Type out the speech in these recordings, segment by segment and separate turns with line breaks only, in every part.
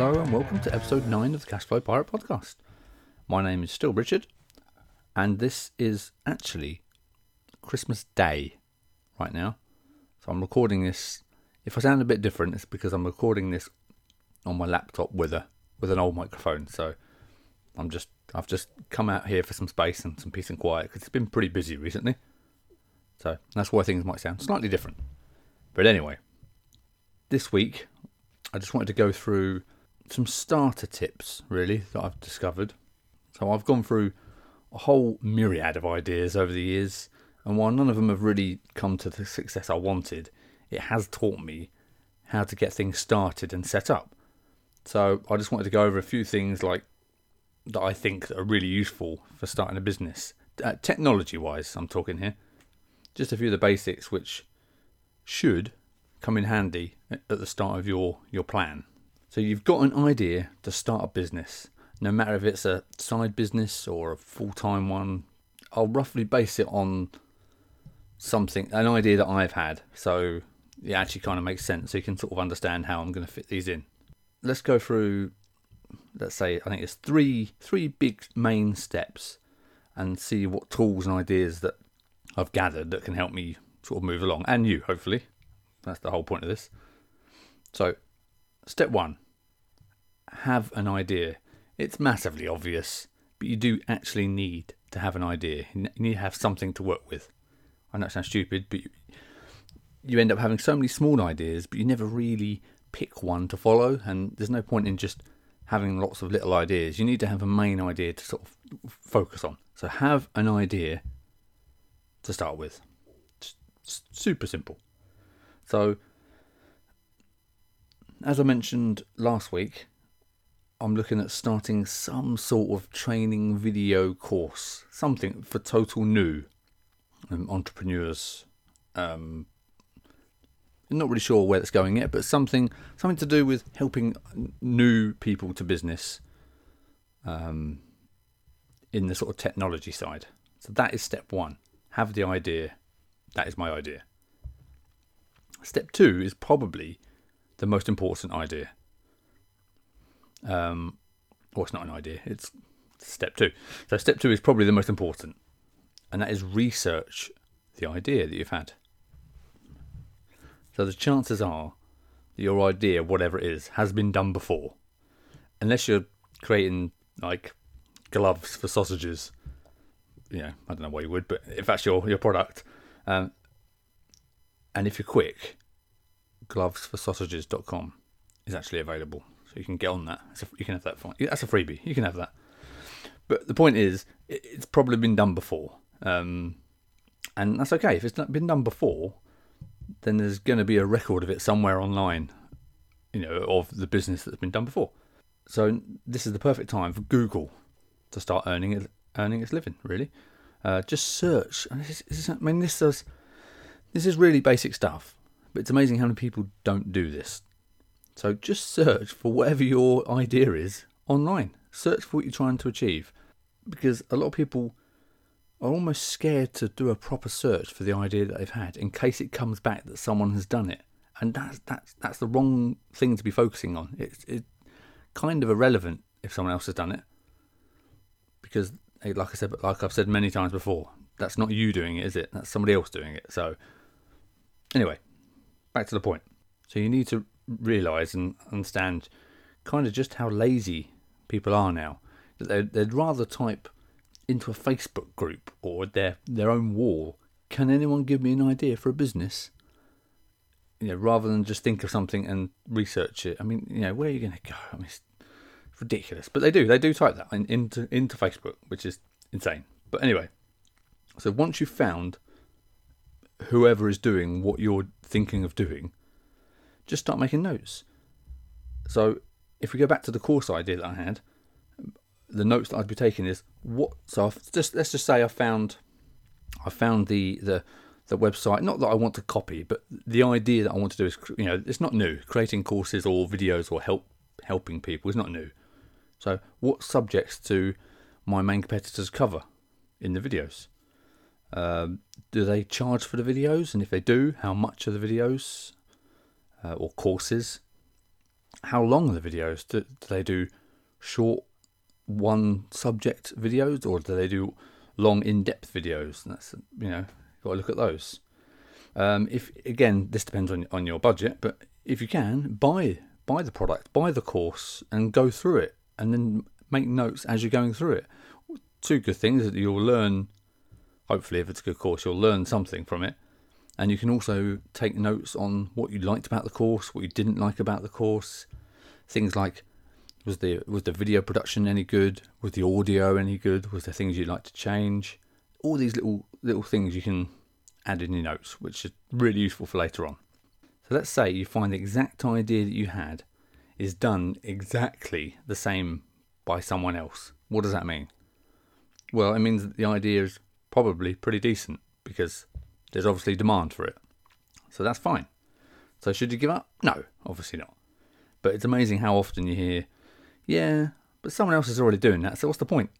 Hello and welcome to episode 9 of the Cashflow Pirate podcast. My name is still Richard, and this is actually Christmas Day right now. So I'm recording this. If I sound a bit different, it's because I'm recording this on my laptop with a with an old microphone. So I'm just I've just come out here for some space and some peace and quiet because it's been pretty busy recently. So that's why things might sound slightly different. But anyway, this week I just wanted to go through some starter tips really that I've discovered. So I've gone through a whole myriad of ideas over the years, and while none of them have really come to the success I wanted, it has taught me how to get things started and set up. So I just wanted to go over a few things like that I think are really useful for starting a business, uh, technology wise. I'm talking here, just a few of the basics which should come in handy at the start of your your plan. So you've got an idea to start a business, no matter if it's a side business or a full time one. I'll roughly base it on something, an idea that I've had, so it actually kind of makes sense. So you can sort of understand how I'm going to fit these in. Let's go through. Let's say I think it's three three big main steps, and see what tools and ideas that I've gathered that can help me sort of move along, and you hopefully. That's the whole point of this. So, step one have an idea. It's massively obvious, but you do actually need to have an idea. You need to have something to work with. I know it sounds stupid, but you, you end up having so many small ideas, but you never really pick one to follow. And there's no point in just having lots of little ideas. You need to have a main idea to sort of focus on. So have an idea to start with. Just super simple. So, as I mentioned last week, I'm looking at starting some sort of training video course, something for total new um, entrepreneurs. Um, not really sure where it's going yet, but something something to do with helping new people to business um, in the sort of technology side. So that is step one. Have the idea. That is my idea. Step two is probably the most important idea. Um, well, it's not an idea, it's step two. So, step two is probably the most important, and that is research the idea that you've had. So, the chances are that your idea, whatever it is, has been done before. Unless you're creating like gloves for sausages, you know, I don't know why you would, but if that's your, your product, um, and if you're quick, glovesforsausages.com is actually available. So you can get on that. A, you can have that. for That's a freebie. You can have that. But the point is, it's probably been done before. Um, and that's okay. If it's been done before, then there's going to be a record of it somewhere online, you know, of the business that's been done before. So this is the perfect time for Google to start earning earning its living. Really, uh, just search. I mean, this does this is really basic stuff, but it's amazing how many people don't do this. So just search for whatever your idea is online. Search for what you're trying to achieve. Because a lot of people are almost scared to do a proper search for the idea that they've had in case it comes back that someone has done it. And that's that's that's the wrong thing to be focusing on. It's it kind of irrelevant if someone else has done it. Because eh, like I said like I've said many times before, that's not you doing it, is it? That's somebody else doing it. So Anyway, back to the point. So you need to realize and understand kind of just how lazy people are now. That they'd, they'd rather type into a Facebook group or their their own wall. Can anyone give me an idea for a business? You know, rather than just think of something and research it. I mean, you know, where are you going to go? I mean, it's ridiculous. But they do. They do type that in, into into Facebook, which is insane. But anyway, so once you've found whoever is doing what you're thinking of doing, just start making notes. So if we go back to the course idea that I had, the notes that I'd be taking is what. So I've just let's just say I found, I found the the the website. Not that I want to copy, but the idea that I want to do is you know it's not new. Creating courses or videos or help helping people is not new. So what subjects do my main competitors cover in the videos? Um, do they charge for the videos? And if they do, how much are the videos uh, or courses? how long are the videos? Do, do they do short one subject videos or do they do long in-depth videos? And that's you know got to look at those. Um, if again, this depends on on your budget, but if you can buy buy the product, buy the course, and go through it, and then make notes as you're going through it. Two good things that you'll learn. Hopefully, if it's a good course, you'll learn something from it, and you can also take notes on what you liked about the course, what you didn't like about the course, things like was the was the video production any good? Was the audio any good? Was there things you'd like to change? All these little little things you can add in your notes, which is really useful for later on. So let's say you find the exact idea that you had is done exactly the same by someone else. What does that mean? Well, it means that the idea is probably pretty decent because there's obviously demand for it. So that's fine. So should you give up? No, obviously not. But it's amazing how often you hear, yeah, but someone else is already doing that, so what's the point?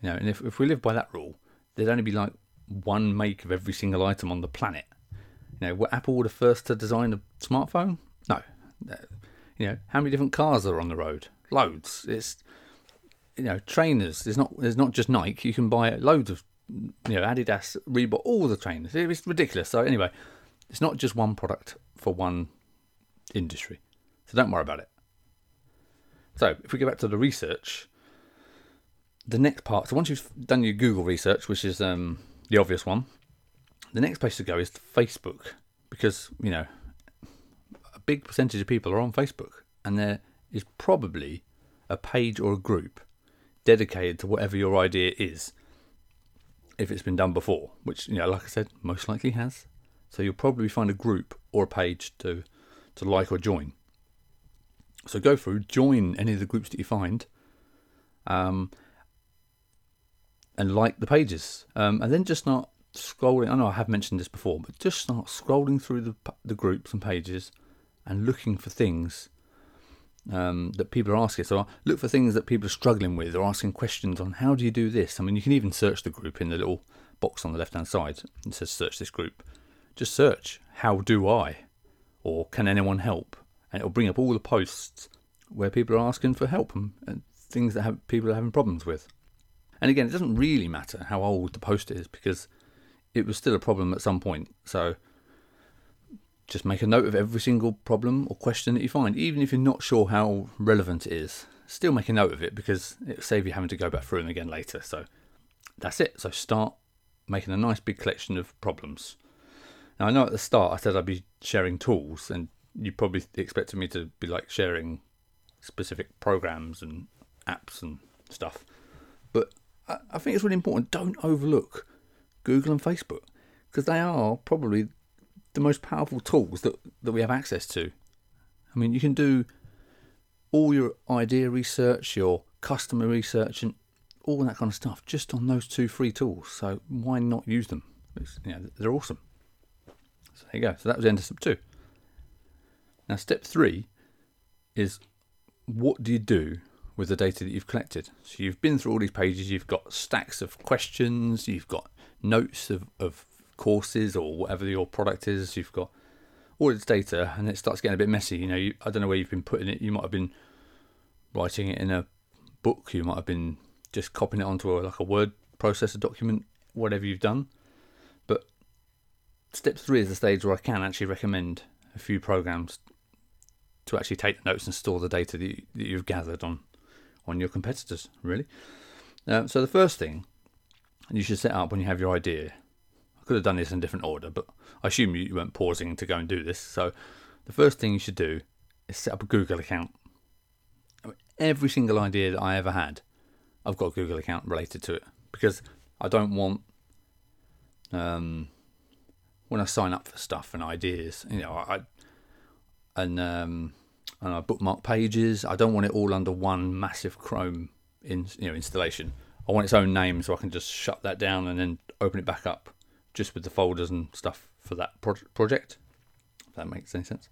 You know, and if, if we live by that rule, there'd only be like one make of every single item on the planet. You know, were Apple the first to design a smartphone? No. Uh, you know, how many different cars are on the road? Loads. It's you know, trainers. There's not there's not just Nike. You can buy loads of you know Adidas, Reebok, all the trainers. It's ridiculous. So anyway, it's not just one product for one industry. So don't worry about it. So if we go back to the research, the next part. So once you've done your Google research, which is um, the obvious one, the next place to go is Facebook because you know a big percentage of people are on Facebook, and there is probably a page or a group dedicated to whatever your idea is. If it's been done before, which you know, like I said, most likely has. So you'll probably find a group or a page to to like or join. So go through, join any of the groups that you find, um, and like the pages, um, and then just start scrolling. I know I have mentioned this before, but just start scrolling through the the groups and pages, and looking for things um, that people are asking. So look for things that people are struggling with or asking questions on. How do you do this? I mean, you can even search the group in the little box on the left hand side. It says search this group. Just search how do I, or can anyone help? and it'll bring up all the posts where people are asking for help and, things that have, people are having problems with. And again, it doesn't really matter how old the post is because it was still a problem at some point. So just make a note of every single problem or question that you find, even if you're not sure how relevant it is. Still make a note of it because it'll save you having to go back through them again later. So that's it. So start making a nice big collection of problems. Now I know at the start I said I'd be sharing tools, and you probably expected me to be like sharing specific programs and apps and stuff. But I, think it's really important. Don't overlook Google and Facebook because they are probably the most powerful tools that, that we have access to. I mean, you can do all your idea research, your customer research, and all that kind of stuff just on those two free tools. So why not use them? It's, you know, they're awesome. So there you go. So that was the end of step two. Now, step three is what do you do with the data that you've collected? So you've been through all these pages, you've got stacks of questions, you've got notes of, of courses or whatever your product is, you've got all its data, and it starts getting a bit messy. You know, you, I don't know where you've been putting it. You might have been writing it in a book, you might have been just copying it onto a, like a word processor document, whatever you've done. But step three is the stage where I can actually recommend a few programs to actually take the notes and store the data that, you, have gathered on on your competitors. Really. Uh, so the first thing you should set up when you have your idea. Could have done this in a different order, but I assume you weren't pausing to go and do this. So the first thing you should do is set up a Google account. Every single idea that I ever had, I've got a Google account related to it because I don't want um, when I sign up for stuff and ideas, you know, I and um, and I bookmark pages. I don't want it all under one massive Chrome in you know installation. I want its own name so I can just shut that down and then open it back up just with the folders and stuff for that pro- project. If that makes any sense.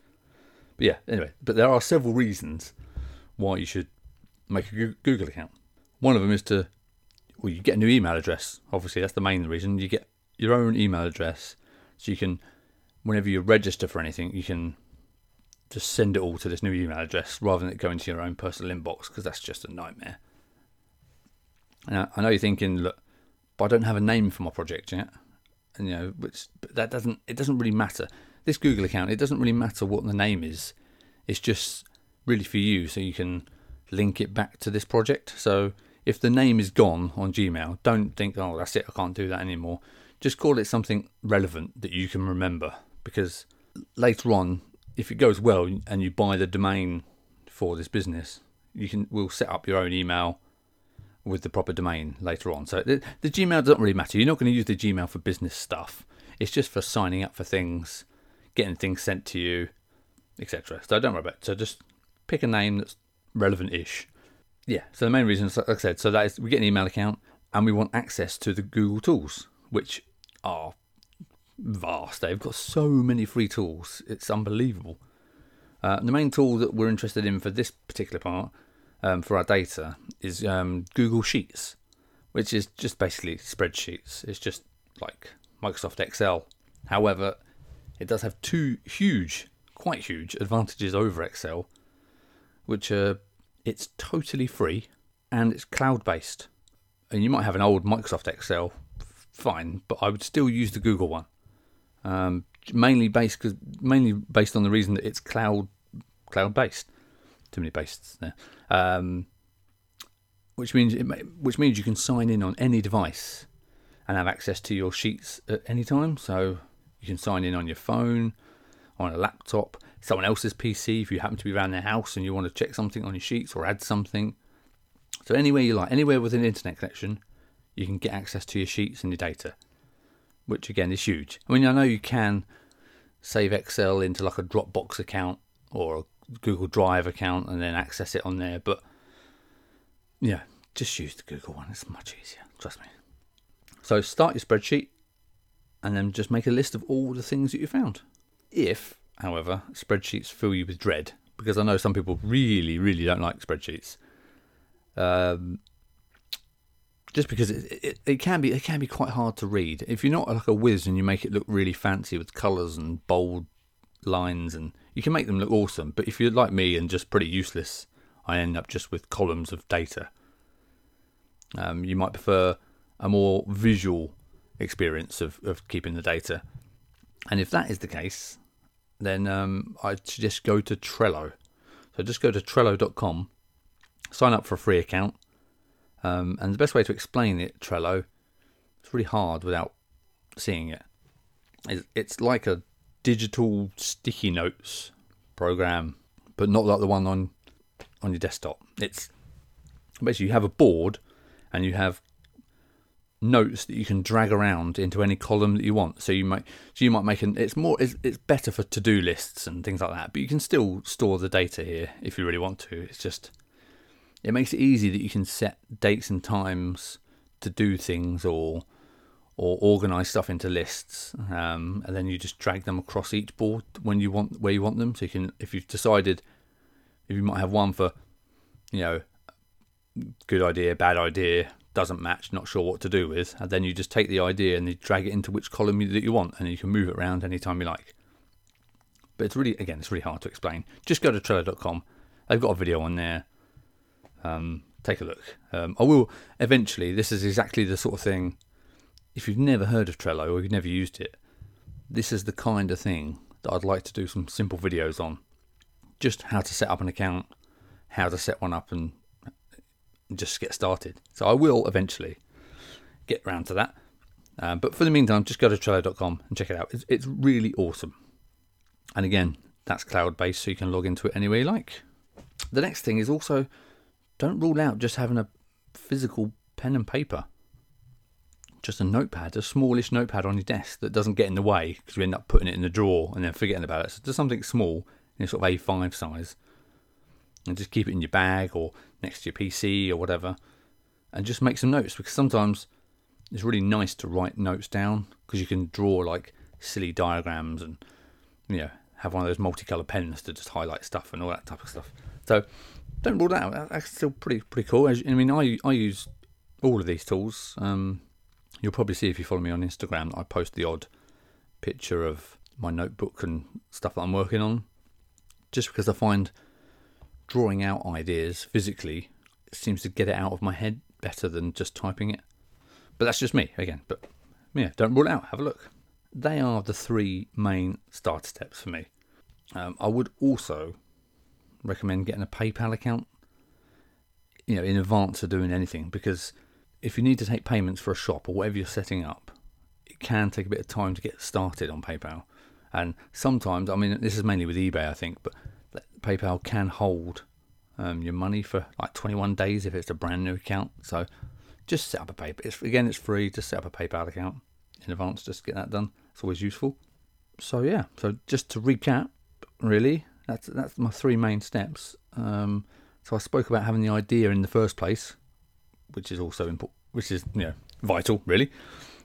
But yeah, anyway, but there are several reasons why you should make a Google account. One of them is to well, you get a new email address. Obviously, that's the main reason. You get your own email address, so you can, whenever you register for anything, you can just send it all to this new email address rather than it going to your own personal inbox because that's just a nightmare. Now, I know you're thinking, look, but I don't have a name for my project yet, you know, which that doesn't it doesn't really matter. This Google account, it doesn't really matter what the name is. It's just really for you, so you can link it back to this project. So if the name is gone on Gmail, don't think, oh, that's it, I can't do that anymore. Just call it something relevant that you can remember because later on, if it goes well and you buy the domain for this business, you can we'll set up your own email with the proper domain later on. So the, the Gmail doesn't really matter. You're not going to use the Gmail for business stuff. It's just for signing up for things, getting things sent to you, etc. So don't worry about it. So just pick a name that's relevant-ish. Yeah. So the main reason, like I said, so that is we get an email account and we want access to the Google tools, which are vast. They've got so many free tools. It's unbelievable. Uh, the main tool that we're interested in for this particular part um, for our data is um, Google Sheets, which is just basically spreadsheets. It's just like Microsoft Excel. However, it does have two huge, quite huge advantages over Excel, which are it's totally free and it's cloud based. And you might have an old Microsoft Excel, fine, but I would still use the Google one. Um, mainly based cause, mainly based on the reason that it's cloud cloud based. Too many bases there. Um, which means it may, which means you can sign in on any device and have access to your sheets at any time. So you can sign in on your phone, on a laptop, someone else's PC if you happen to be around their house and you want to check something on your sheets or add something. So anywhere you like, anywhere with an internet connection, you can get access to your sheets and your data, which again is huge. I mean, I know you can save Excel into like a Dropbox account or Google Drive account and then access it on there. But yeah, just use the Google one. It's much easier. Trust me. So start your spreadsheet and then just make a list of all the things that you found. If, however, spreadsheets fill you with dread, because I know some people really, really don't like spreadsheets. Um, just because it, it, it, can be it can be quite hard to read. If you're not like a whiz and you make it look really fancy with colours and bold lines and you can make them look awesome. But if you're like me and just pretty useless, I end up just with columns of data. Um, you might prefer a more visual experience of, of keeping the data. And if that is the case, then um, I'd suggest go to Trello. So just go to trello.com, sign up for a free account. Um, and the best way to explain it, Trello, it's really hard without seeing it. It's like a digital sticky notes program, but not like the one on on your desktop. It's basically you have a board and you have notes that you can drag around into any column that you want. So you might so you might make an it's more it's, it's better for to do lists and things like that. But you can still store the data here if you really want to. It's just it makes it easy that you can set dates and times to do things or or organize stuff into lists, um, and then you just drag them across each board when you want where you want them. So you can, if you've decided, if you might have one for, you know, good idea, bad idea, doesn't match, not sure what to do with, and then you just take the idea and you drag it into which column that you want, and you can move it around anytime you like. But it's really, again, it's really hard to explain. Just go to Trello.com. They've got a video on there. Um, take a look. Um, I will eventually. This is exactly the sort of thing if you've never heard of Trello or you've never used it, this is the kind of thing that I'd like to do some simple videos on. Just how to set up an account, how to set one up, and just get started. So I will eventually get around to that. Uh, but for the meantime, just go to Trello.com and check it out. It's, it's really awesome. And again, that's cloud based, so you can log into it anywhere you like. The next thing is also don't rule out just having a physical pen and paper just a notepad, a smallish notepad on your desk that doesn't get in the way because you end up putting it in the drawer and then forgetting about it. So just something small in sort of A5 size and just keep it in your bag or next to your PC or whatever and just make some notes because sometimes it's really nice to write notes down because you can draw like silly diagrams and you know have one of those multicolored pens to just highlight stuff and all that type of stuff. So don't rule that out. That's still pretty pretty cool. I mean, I I use all of these tools. Um, You'll probably see if you follow me on Instagram that I post the odd picture of my notebook and stuff that I'm working on. just because I find drawing out ideas physically seems to get it out of my head better than just typing it. But that's just me again. But yeah, don't rule it out. Have a look. They are the three main starter steps for me. Um, I would also recommend getting a PayPal account, you know, in advance of doing anything because if you need to take payments for a shop or whatever you're setting up, it can take a bit of time to get started on PayPal. And sometimes, I mean, this is mainly with eBay, I think, but PayPal can hold um, your money for like 21 days if it's a brand new account. So just set up a PayPal. It's, again, it's free. Just set up a PayPal account in advance. Just get that done. It's always useful. So yeah. So just to recap, really, that's that's my three main steps. Um, so I spoke about having the idea in the first place, which is also important, which is you know vital, really.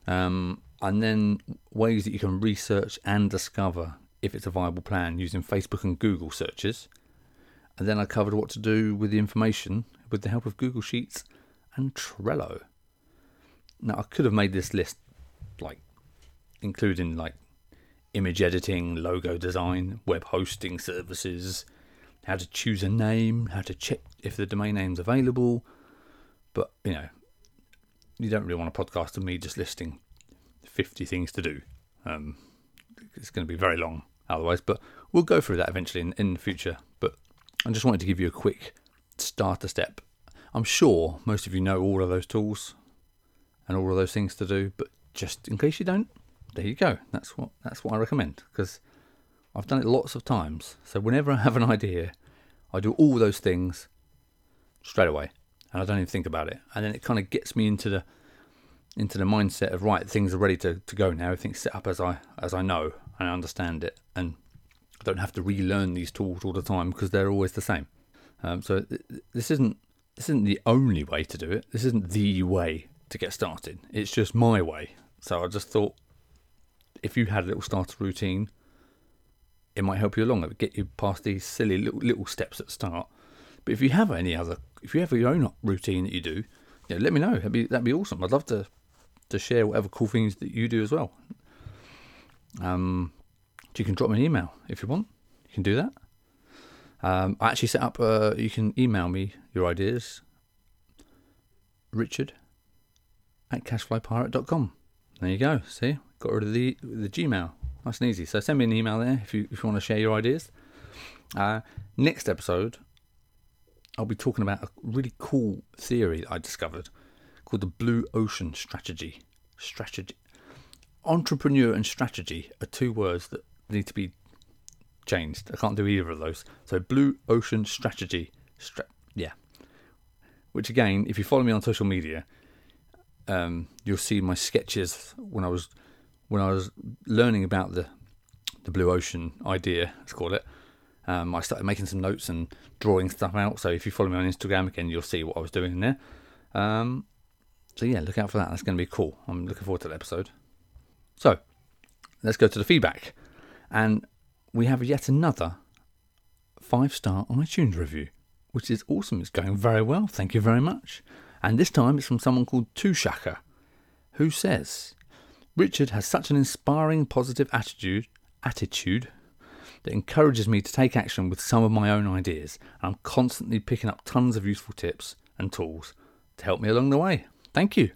Um, and then ways that you can research and discover if it's a viable plan using Facebook and Google searches. And then I covered what to do with the information with the help of Google Sheets and Trello. Now I could have made this list like including like image editing, logo design, web hosting services, how to choose a name, how to check if the domain name's available. But you know, you don't really want a podcast of me just listing 50 things to do. Um, it's going to be very long otherwise, but we'll go through that eventually in, in the future. But I just wanted to give you a quick starter step. I'm sure most of you know all of those tools and all of those things to do, but just in case you don't, there you go. That's what that's what I recommend because I've done it lots of times. So whenever I have an idea, I do all those things straight away, and I don't even think about it. And then it kind of gets me into the into the mindset of right, things are ready to, to go now. Everything's set up as I as I know and I understand it, and I don't have to relearn these tools all the time because they're always the same. Um, so th- this isn't this isn't the only way to do it. This isn't the way to get started. It's just my way. So I just thought if you had a little starter routine, it might help you along. It would get you past these silly little, little steps at start. But if you have any other, if you have your own routine that you do, know, let me know. That'd be that'd be awesome. I'd love to to share whatever cool things that you do as well. Um, you can drop me an email if you want. You can do that. Um, I actually set up. Uh, you can email me your ideas. Richard at cashflowpirate.com. There you go. See, got rid of the the Gmail. Nice and easy. So send me an email there if you if you want to share your ideas. Uh, next episode, I'll be talking about a really cool theory that I discovered called the Blue Ocean Strategy. Strategy. Entrepreneur and strategy are two words that need to be changed. I can't do either of those. So Blue Ocean Strategy. Stra- yeah. Which again, if you follow me on social media, um, you'll see my sketches when I was when I was learning about the the blue ocean idea, let's call it. Um, I started making some notes and drawing stuff out. So if you follow me on Instagram again, you'll see what I was doing there. Um, so yeah, look out for that. That's going to be cool. I'm looking forward to that episode. So let's go to the feedback, and we have yet another five star iTunes review, which is awesome. It's going very well. Thank you very much. And this time it's from someone called Tushaka, who says, Richard has such an inspiring positive attitude attitude that encourages me to take action with some of my own ideas. I'm constantly picking up tons of useful tips and tools to help me along the way. Thank you.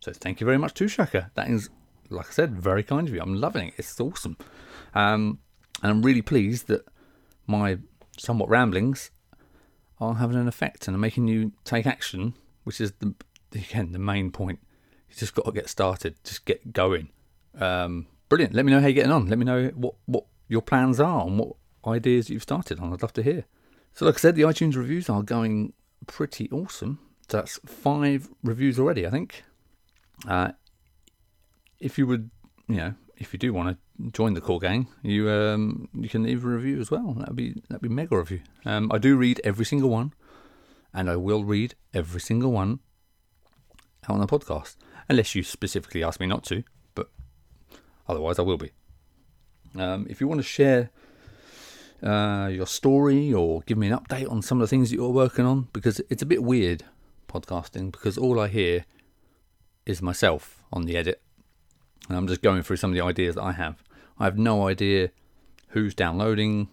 So thank you very much, Tushaka. That is, like I said, very kind of you. I'm loving it. It's awesome. Um, and I'm really pleased that my somewhat ramblings are having an effect and are making you take action, which is the again the main point. You just got to get started, just get going. Um, brilliant. Let me know how you're getting on. Let me know what what your plans are and what ideas you've started on. I'd love to hear. So, like I said, the iTunes reviews are going pretty awesome. That's five reviews already, I think. Uh, if you would, you know, if you do want to join the core gang, you um, you can leave a review as well. That'd be that'd be mega of you. Um, I do read every single one, and I will read every single one on the podcast, unless you specifically ask me not to. But otherwise, I will be. Um, if you want to share uh, your story or give me an update on some of the things that you're working on, because it's a bit weird podcasting, because all I hear is myself on the edit and I'm just going through some of the ideas that I have. I have no idea who's downloading,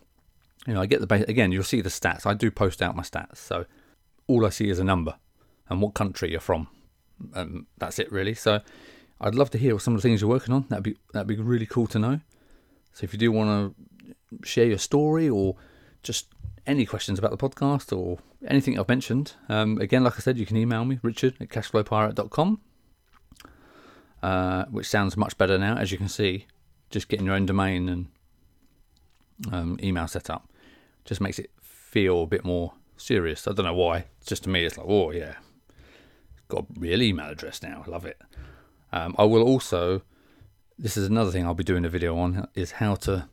You know, I get the base again. You'll see the stats. I do post out my stats, so all I see is a number and what country you're from. Um, that's it, really. So I'd love to hear some of the things you're working on. That'd be that'd be really cool to know. So if you do want to share your story or just any questions about the podcast or anything I've mentioned, um, again, like I said, you can email me, richard at cashflowpirate.com, uh, which sounds much better now, as you can see. Just getting your own domain and um, email set up just makes it feel a bit more serious. I don't know why. Just to me, it's like, oh, yeah, got a real email address now. I love it. Um, I will also, this is another thing I'll be doing a video on, is how to,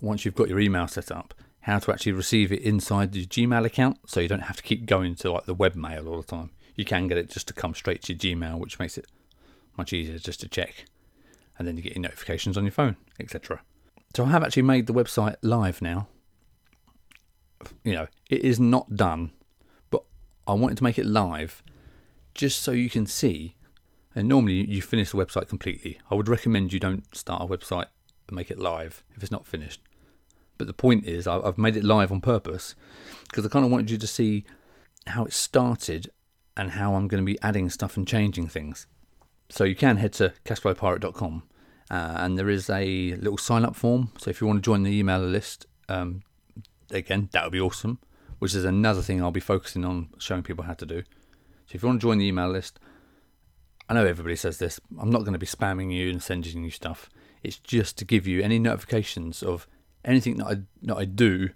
once you've got your email set up, how to actually receive it inside the Gmail account so you don't have to keep going to like the webmail all the time. You can get it just to come straight to your Gmail, which makes it much easier just to check. And then you get your notifications on your phone, etc. So I have actually made the website live now. You know, it is not done, but I wanted to make it live just so you can see. And normally you finish the website completely. I would recommend you don't start a website and make it live if it's not finished. But the point is, I've made it live on purpose because I kind of wanted you to see how it started and how I'm going to be adding stuff and changing things. So you can head to cashflowpirate.com uh, and there is a little sign up form. So if you want to join the email list, um, again, that would be awesome, which is another thing I'll be focusing on showing people how to do. So if you want to join the email list, I know everybody says this, I'm not going to be spamming you and sending you stuff. It's just to give you any notifications of anything that I that I do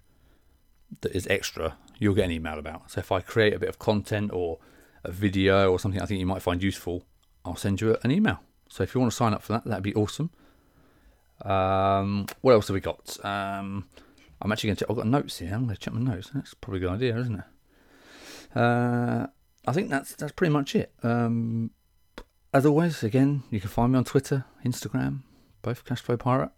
that is extra, you'll get an email about. So if I create a bit of content or a video or something I think you might find useful, I'll send you an email. So if you want to sign up for that, that'd be awesome. Um, what else have we got? Um, I'm actually going to. I've got notes here. I'm going to check my notes. That's probably a good idea, isn't it? Uh, I think that's that's pretty much it. Um, as always, again, you can find me on Twitter, Instagram, both Cashflow Pirate.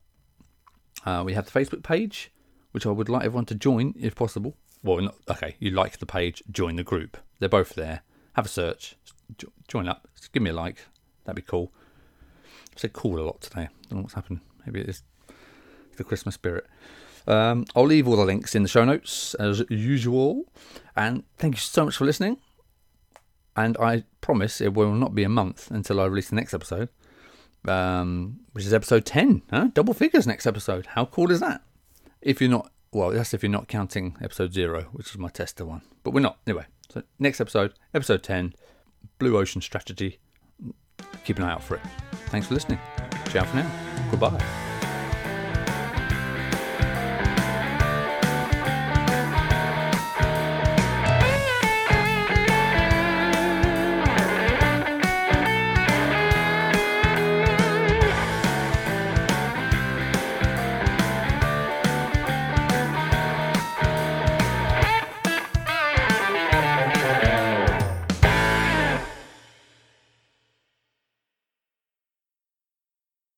Uh, we have the Facebook page, which I would like everyone to join if possible. Well, not, okay, you like the page, join the group. They're both there. Have a search, join up, give me a like. That'd be cool. I said cool a lot today. I don't know what's happened. Maybe it is the Christmas spirit. Um, I'll leave all the links in the show notes as usual. And thank you so much for listening. And I promise it will not be a month until I release the next episode um, which is episode 10. Huh? Double figures next episode. How cool is that? If you're not, well, that's if you're not counting episode zero, which is my tester one. But we're not. Anyway, so next episode, episode 10, Blue Ocean Strategy. Keep an eye out for it. Thanks for listening. Ciao for now. Goodbye.